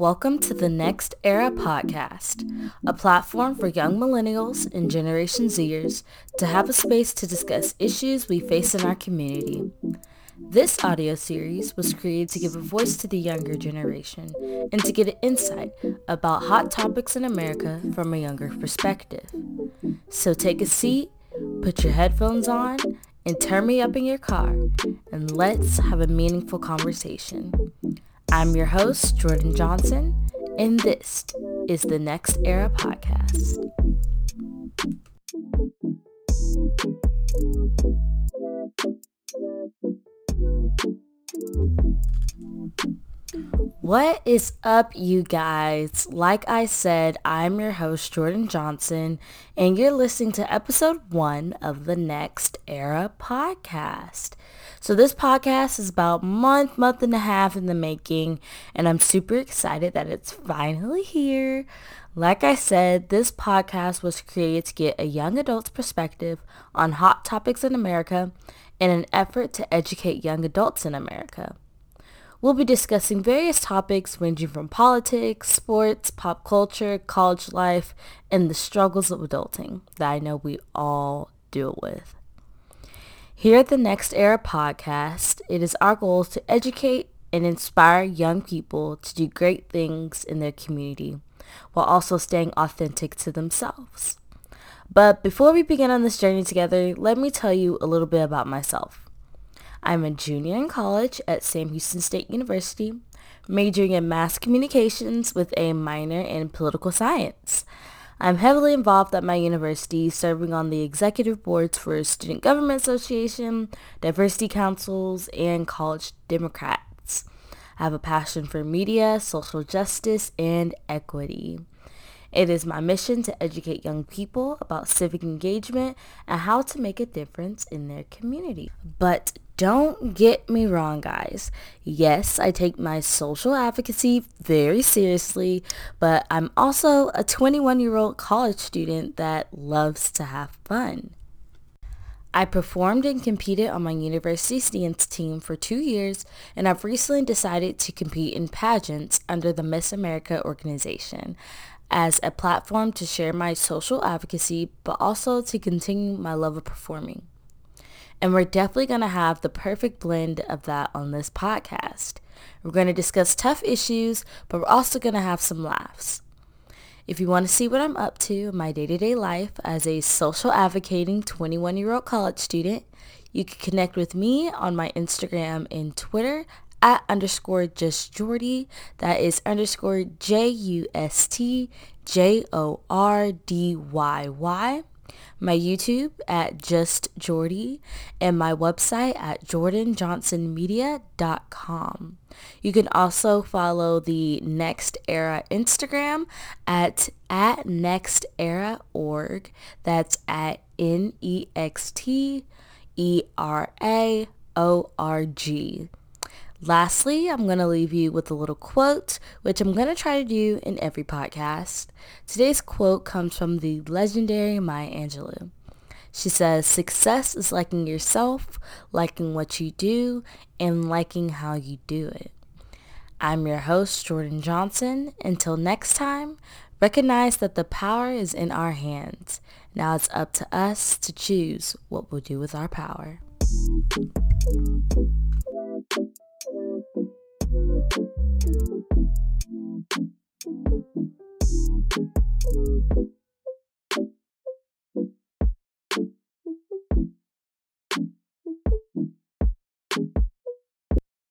Welcome to the Next Era podcast, a platform for young millennials and Generation Zers to have a space to discuss issues we face in our community. This audio series was created to give a voice to the younger generation and to get an insight about hot topics in America from a younger perspective. So take a seat, put your headphones on, and turn me up in your car, and let's have a meaningful conversation. I'm your host, Jordan Johnson, and this is the NextEra Podcast. What is up, you guys? Like I said, I'm your host, Jordan Johnson, and you're listening to episode one of the Next Era podcast. So this podcast is about month, month and a half in the making, and I'm super excited that it's finally here. Like I said, this podcast was created to get a young adult's perspective on hot topics in America in an effort to educate young adults in America. We'll be discussing various topics ranging from politics, sports, pop culture, college life, and the struggles of adulting that I know we all deal with. Here at the NextEra podcast, it is our goal to educate and inspire young people to do great things in their community while also staying authentic to themselves. But before we begin on this journey together, let me tell you a little bit about myself. I'm a junior in college at Sam Houston State University, majoring in mass communications with a minor in political science. I'm heavily involved at my university, serving on the executive boards for Student Government Association, diversity councils, and college Democrats. I have a passion for media, social justice, and equity. It is my mission to educate young people about civic engagement and how to make a difference in their community. But don't get me wrong, guys. Yes, I take my social advocacy very seriously, but I'm also a 21-year-old college student that loves to have fun. I performed and competed on my university dance team for two years, and I've recently decided to compete in pageants under the Miss America organization as a platform to share my social advocacy, but also to continue my love of performing. And we're definitely going to have the perfect blend of that on this podcast. We're going to discuss tough issues, but we're also going to have some laughs. If you want to see what I'm up to in my day-to-day life as a social advocating 21-year-old college student, you can connect with me on my Instagram and Twitter at underscore just Jordy. That is underscore J-U-S-T-J-O-R-D-Y-Y my YouTube at Just Jordy, and my website at jordanjohnsonmedia.com. You can also follow the Next Era Instagram at at Next Era org. That's at N E X T E R A O R G. Lastly, I'm going to leave you with a little quote, which I'm going to try to do in every podcast. Today's quote comes from the legendary Maya Angelou. She says, success is liking yourself, liking what you do, and liking how you do it. I'm your host, Jordan Johnson. Until next time, recognize that the power is in our hands. Now it's up to us to choose what we'll do with our power.